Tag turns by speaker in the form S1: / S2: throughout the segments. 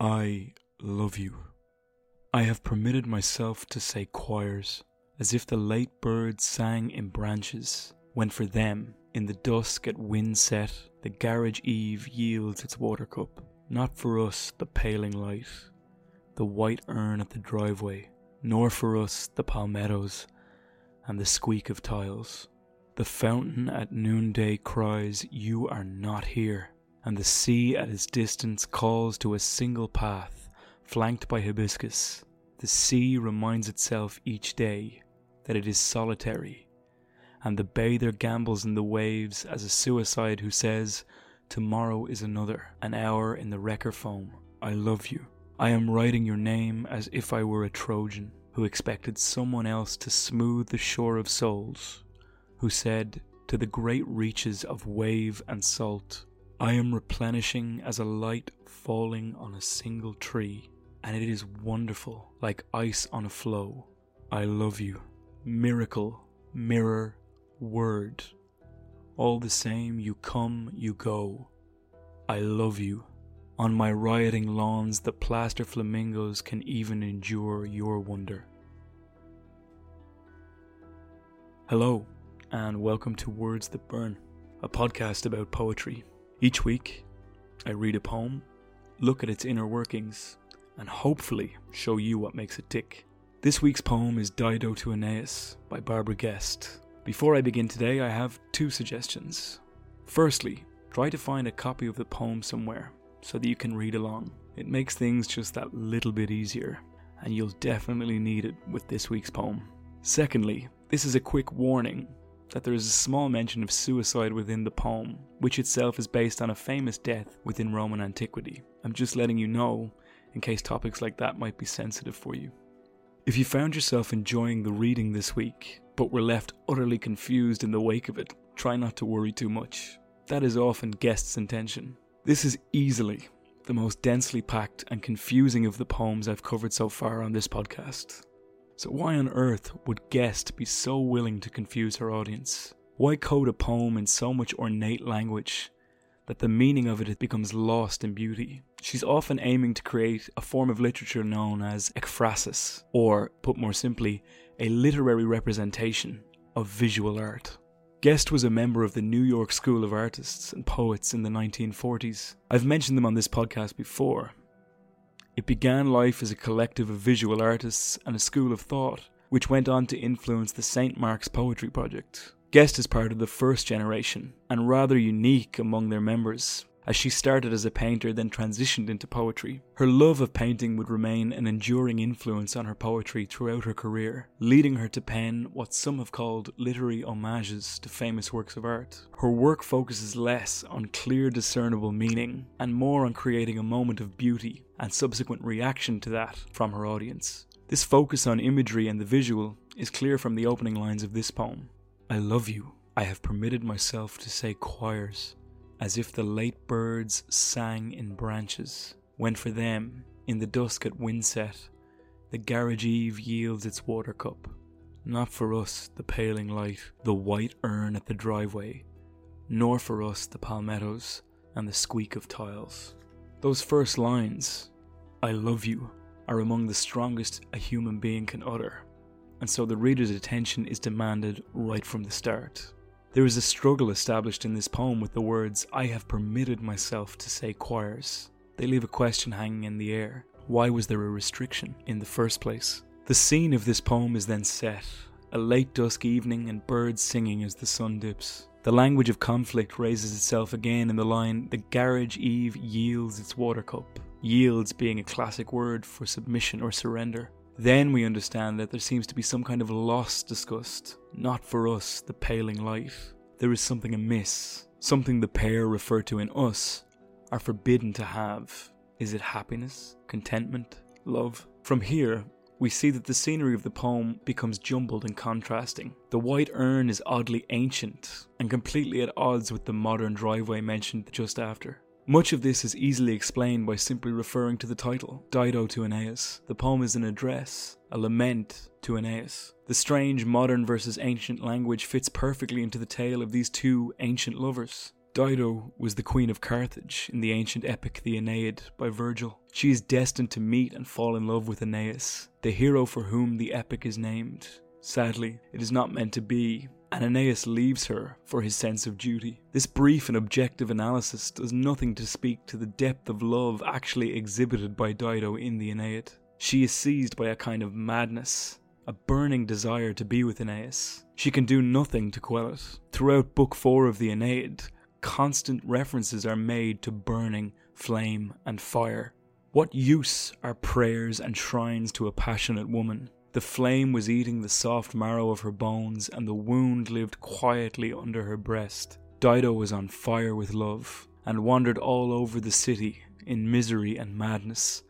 S1: I love you. I have permitted myself to say choirs, as if the late birds sang in branches, when for them, in the dusk at windset, the garage eave yields its water cup. Not for us the paling light, the white urn at the driveway, nor for us the palmettos and the squeak of tiles. The fountain at noonday cries, You are not here and the sea at its distance calls to a single path, flanked by hibiscus. The sea reminds itself each day that it is solitary, and the bather gambles in the waves as a suicide who says, Tomorrow is another, an hour in the wrecker foam. I love you. I am writing your name as if I were a Trojan who expected someone else to smooth the shore of souls, who said, To the great reaches of wave and salt, I am replenishing as a light falling on a single tree, and it is wonderful, like ice on a floe. I love you. Miracle, mirror, word. All the same, you come, you go. I love you. On my rioting lawns, the plaster flamingos can even endure your wonder. Hello, and welcome to Words That Burn, a podcast about poetry. Each week, I read a poem, look at its inner workings, and hopefully show you what makes it tick. This week's poem is Dido to Aeneas by Barbara Guest. Before I begin today, I have two suggestions. Firstly, try to find a copy of the poem somewhere so that you can read along. It makes things just that little bit easier, and you'll definitely need it with this week's poem. Secondly, this is a quick warning that there is a small mention of suicide within the poem, which itself is based on a famous death within Roman antiquity. I'm just letting you know in case topics like that might be sensitive for you. If you found yourself enjoying the reading this week, but were left utterly confused in the wake of it, try not to worry too much. That is often Guest's intention. This is easily the most densely packed and confusing of the poems I've covered so far on this podcast. So, why on earth would Guest be so willing to confuse her audience? Why code a poem in so much ornate language that the meaning of it becomes lost in beauty? She's often aiming to create a form of literature known as ekphrasis, or, put more simply, a literary representation of visual art. Guest was a member of the New York School of Artists and Poets in the 1940s. I've mentioned them on this podcast before, it began life as a collective of visual artists and a school of thought, which went on to influence the St. Mark's Poetry Project. Guest is part of the first generation, and rather unique among their members, as she started as a painter then transitioned into poetry. Her love of painting would remain an enduring influence on her poetry throughout her career, leading her to pen what some have called literary homages to famous works of art. Her work focuses less on clear discernible meaning and more on creating a moment of beauty and subsequent reaction to that from her audience. This focus on imagery and the visual is clear from the opening lines of this poem. I love you. I have permitted myself to say choirs as if the late birds sang in branches, when for them, in the dusk at windset, the garage eave yields its water cup. Not for us the paling light, the white urn at the driveway, nor for us the palmettos and the squeak of tiles. Those first lines, I love you, are among the strongest a human being can utter, and so the reader's attention is demanded right from the start. There is a struggle established in this poem with the words, I have permitted myself to say choirs. They leave a question hanging in the air. Why was there a restriction in the first place? The scene of this poem is then set a late dusk evening and birds singing as the sun dips. The language of conflict raises itself again in the line, The garage eave yields its water cup. Yields being a classic word for submission or surrender. Then we understand that there seems to be some kind of lost disgust, not for us, the paling light. There is something amiss, something the pair refer to in us are forbidden to have. Is it happiness, contentment, love? From here, we see that the scenery of the poem becomes jumbled and contrasting. The white urn is oddly ancient and completely at odds with the modern driveway mentioned just after. Much of this is easily explained by simply referring to the title, Dido to Aeneas. The poem is an address, a lament to Aeneas. The strange modern versus ancient language fits perfectly into the tale of these two ancient lovers. Dido was the queen of Carthage in the ancient epic The Aeneid by Virgil. She is destined to meet and fall in love with Aeneas, the hero for whom the epic is named. Sadly, it is not meant to be, and Aeneas leaves her for his sense of duty. This brief and objective analysis does nothing to speak to the depth of love actually exhibited by Dido in the Aeneid. She is seized by a kind of madness, a burning desire to be with Aeneas. She can do nothing to quell it. Throughout Book 4 of the Aeneid, constant references are made to burning, flame, and fire. What use are prayers and shrines to a passionate woman? The flame was eating the soft marrow of her bones, and the wound lived quietly under her breast. Dido was on fire with love, and wandered all over the city in misery and madness,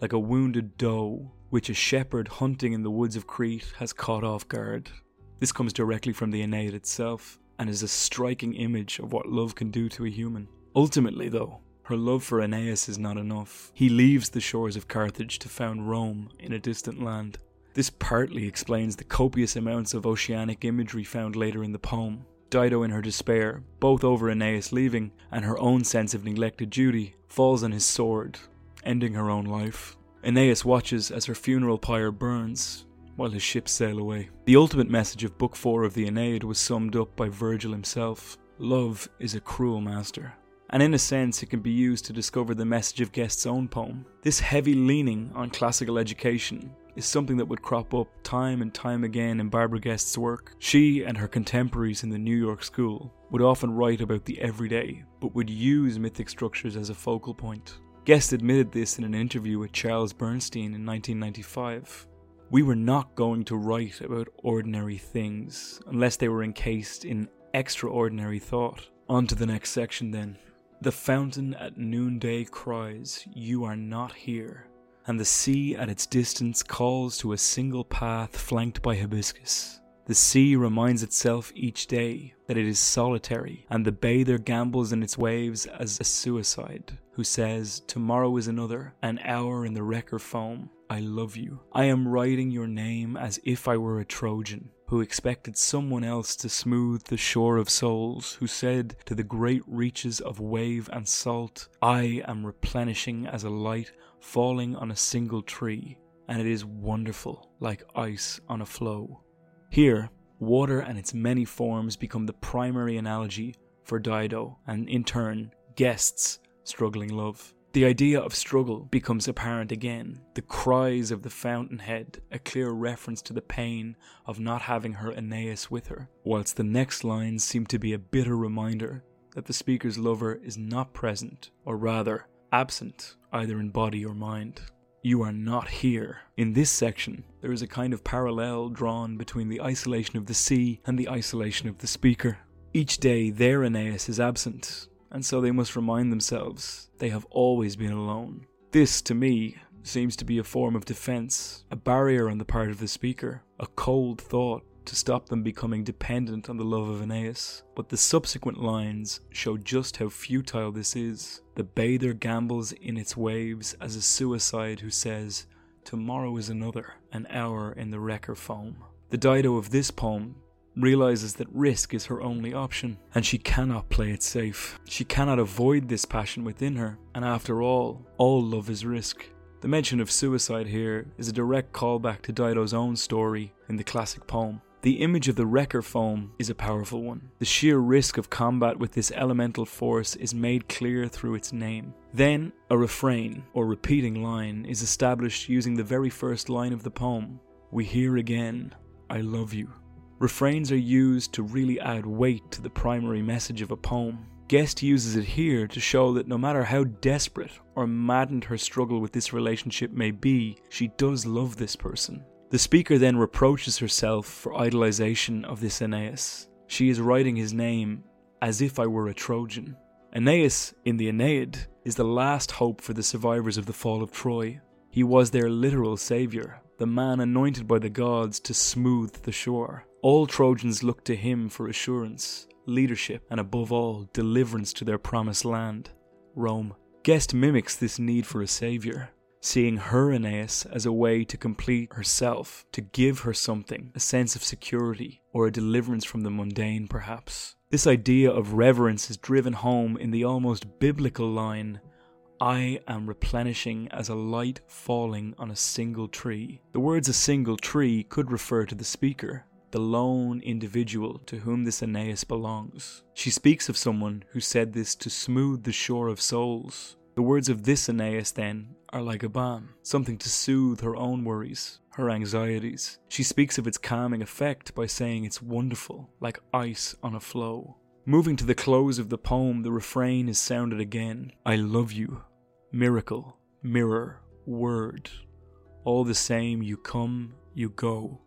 S1: like a wounded doe which a shepherd hunting in the woods of Crete has caught off guard. This comes directly from the Aeneid itself, and is a striking image of what love can do to a human. Ultimately, though, her love for Aeneas is not enough. He leaves the shores of Carthage to found Rome in a distant land. This partly explains the copious amounts of oceanic imagery found later in the poem. Dido, in her despair, both over Aeneas leaving and her own sense of neglected duty, falls on his sword, ending her own life. Aeneas watches as her funeral pyre burns, while his ships sail away. The ultimate message of Book 4 of the Aeneid was summed up by Virgil himself Love is a cruel master. And in a sense, it can be used to discover the message of Guest's own poem. This heavy leaning on classical education is something that would crop up time and time again in Barbara Guest's work. She and her contemporaries in the New York school would often write about the everyday, but would use mythic structures as a focal point. Guest admitted this in an interview with Charles Bernstein in 1995. We were not going to write about ordinary things unless they were encased in extraordinary thought. On to the next section then. The fountain at noonday cries, You are not here. And the sea at its distance calls to a single path flanked by hibiscus. The sea reminds itself each day that it is solitary, and the bather gambles in its waves as a suicide who says, Tomorrow is another, an hour in the wrecker foam, I love you. I am writing your name as if I were a Trojan who expected someone else to smooth the shore of souls, who said to the great reaches of wave and salt, I am replenishing as a light falling on a single tree, and it is wonderful, like ice on a floe. Here, water and its many forms become the primary analogy for Dido, and in turn, Guest's struggling love. The idea of struggle becomes apparent again. The cries of the fountainhead, a clear reference to the pain of not having her Aeneas with her, whilst the next lines seem to be a bitter reminder that the speaker's lover is not present, or rather, absent, either in body or mind. You are not here. In this section, there is a kind of parallel drawn between the isolation of the sea and the isolation of the speaker. Each day, their Aeneas is absent, and so they must remind themselves they have always been alone. This, to me, seems to be a form of defense, a barrier on the part of the speaker, a cold thought to stop them becoming dependent on the love of Aeneas. But the subsequent lines show just how futile this is. The bather gambles in its waves as a suicide who says, Tomorrow is another, an hour in the wrecker foam. The Dido of this poem realizes that risk is her only option, and she cannot play it safe. She cannot avoid this passion within her, and after all, all love is risk. The mention of suicide here is a direct callback to Dido's own story in the classic poem. The image of the wrecker foam is a powerful one. The sheer risk of combat with this elemental force is made clear through its name. Then, a refrain, or repeating line, is established using the very first line of the poem We hear again, I love you. Refrains are used to really add weight to the primary message of a poem. Guest uses it here to show that no matter how desperate or maddened her struggle with this relationship may be, she does love this person. The speaker then reproaches herself for idolization of this Aeneas. She is writing his name as if I were a Trojan. Aeneas, in the Aeneid, is the last hope for the survivors of the fall of Troy. He was their literal saviour, the man anointed by the gods to smooth the shore. All Trojans looked to him for assurance, leadership, and above all, deliverance to their promised land, Rome. Guest mimics this need for a saviour, seeing her Aeneas as a way to complete herself, to give her something, a sense of security, or a deliverance from the mundane, perhaps. This idea of reverence is driven home in the almost biblical line I am replenishing as a light falling on a single tree. The words a single tree could refer to the speaker, the lone individual to whom this Aeneas belongs. She speaks of someone who said this to smooth the shore of souls. The words of this Aeneas, then, are like a balm, something to soothe her own worries, her anxieties. She speaks of its calming effect by saying it's wonderful, like ice on a floe. Moving to the close of the poem, the refrain is sounded again I love you. Miracle, mirror, word. All the same, you come, you go.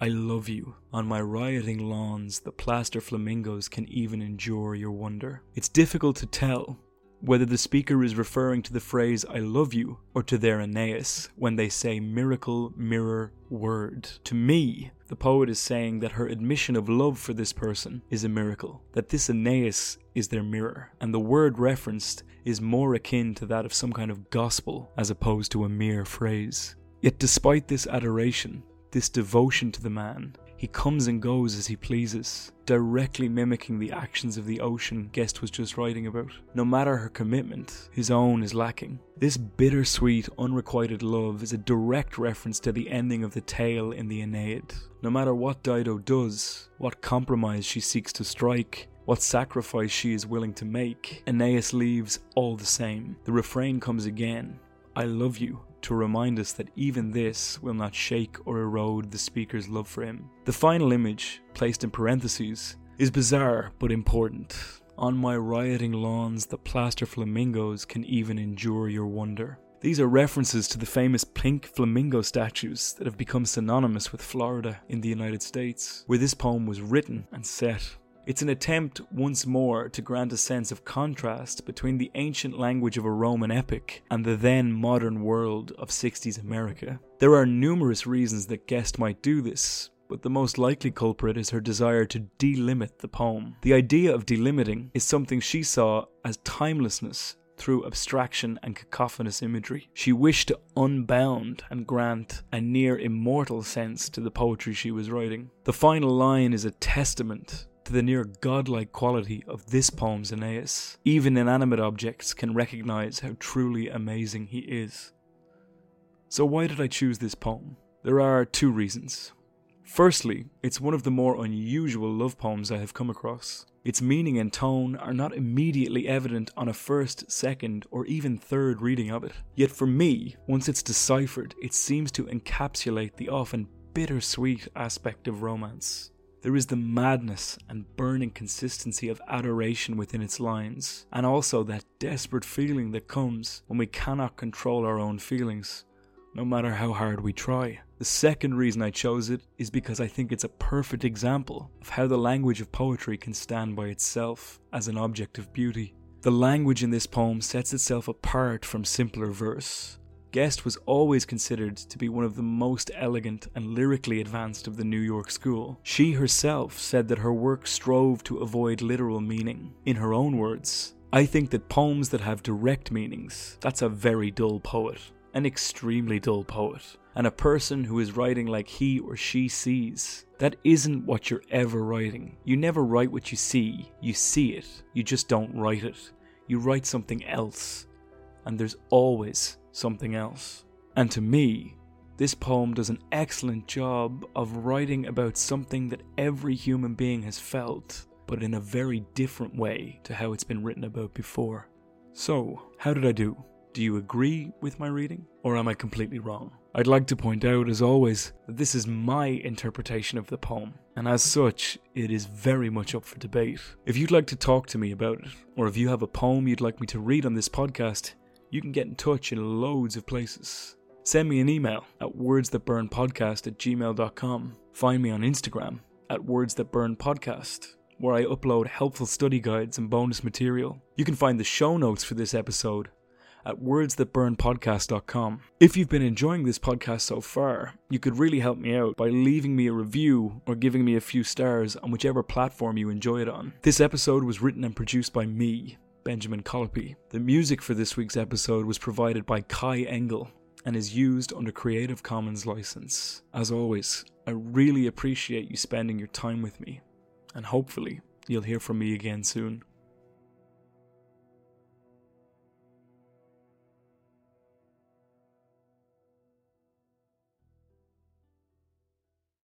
S1: I love you. On my rioting lawns, the plaster flamingos can even endure your wonder. It's difficult to tell whether the speaker is referring to the phrase I love you or to their Aeneas when they say miracle, mirror, word. To me, the poet is saying that her admission of love for this person is a miracle, that this Aeneas is their mirror, and the word referenced is more akin to that of some kind of gospel as opposed to a mere phrase. Yet, despite this adoration, this devotion to the man, he comes and goes as he pleases, directly mimicking the actions of the ocean Guest was just writing about. No matter her commitment, his own is lacking. This bittersweet, unrequited love is a direct reference to the ending of the tale in the Aeneid. No matter what Dido does, what compromise she seeks to strike, what sacrifice she is willing to make, Aeneas leaves all the same. The refrain comes again I love you, to remind us that even this will not shake or erode the speaker's love for him. The final image, placed in parentheses, is bizarre but important. On my rioting lawns, the plaster flamingos can even endure your wonder. These are references to the famous pink flamingo statues that have become synonymous with Florida in the United States, where this poem was written and set. It's an attempt once more to grant a sense of contrast between the ancient language of a Roman epic and the then modern world of 60s America. There are numerous reasons that Guest might do this, but the most likely culprit is her desire to delimit the poem. The idea of delimiting is something she saw as timelessness through abstraction and cacophonous imagery. She wished to unbound and grant a near immortal sense to the poetry she was writing. The final line is a testament to the near godlike quality of this poem's Aeneas. Even inanimate objects can recognize how truly amazing he is. So, why did I choose this poem? There are two reasons. Firstly, it's one of the more unusual love poems I have come across. Its meaning and tone are not immediately evident on a first, second, or even third reading of it. Yet for me, once it's deciphered, it seems to encapsulate the often bittersweet aspect of romance. There is the madness and burning consistency of adoration within its lines, and also that desperate feeling that comes when we cannot control our own feelings, no matter how hard we try. The second reason I chose it is because I think it's a perfect example of how the language of poetry can stand by itself as an object of beauty. The language in this poem sets itself apart from simpler verse, Guest was always considered to be one of the most elegant and lyrically advanced of the New York school. She herself said that her work strove to avoid literal meaning. In her own words, I think that poems that have direct meanings, that's a very dull poet, an extremely dull poet, and a person who is writing like he or she sees. That isn't what you're ever writing. You never write what you see, you see it, you just don't write it. You write something else. And there's always something else. And to me, this poem does an excellent job of writing about something that every human being has felt, but in a very different way to how it's been written about before. So, how did I do? Do you agree with my reading? Or am I completely wrong? I'd like to point out, as always, that this is my interpretation of the poem, and as such, it is very much up for debate. If you'd like to talk to me about it, or if you have a poem you'd like me to read on this podcast, you can get in touch in loads of places. Send me an email at wordsthatburnpodcast at gmail.com. Find me on Instagram at wordsthatburnpodcast, where I upload helpful study guides and bonus material. You can find the show notes for this episode at wordsthatburnpodcast.com. If you've been enjoying this podcast so far, you could really help me out by leaving me a review or giving me a few stars on whichever platform you enjoy it on. This episode was written and produced by me, Benjamin Colopy. The music for this week's episode was provided by Kai Engel and is used under Creative Commons license. As always, I really appreciate you spending your time with me, and hopefully, You'll hear from me again soon.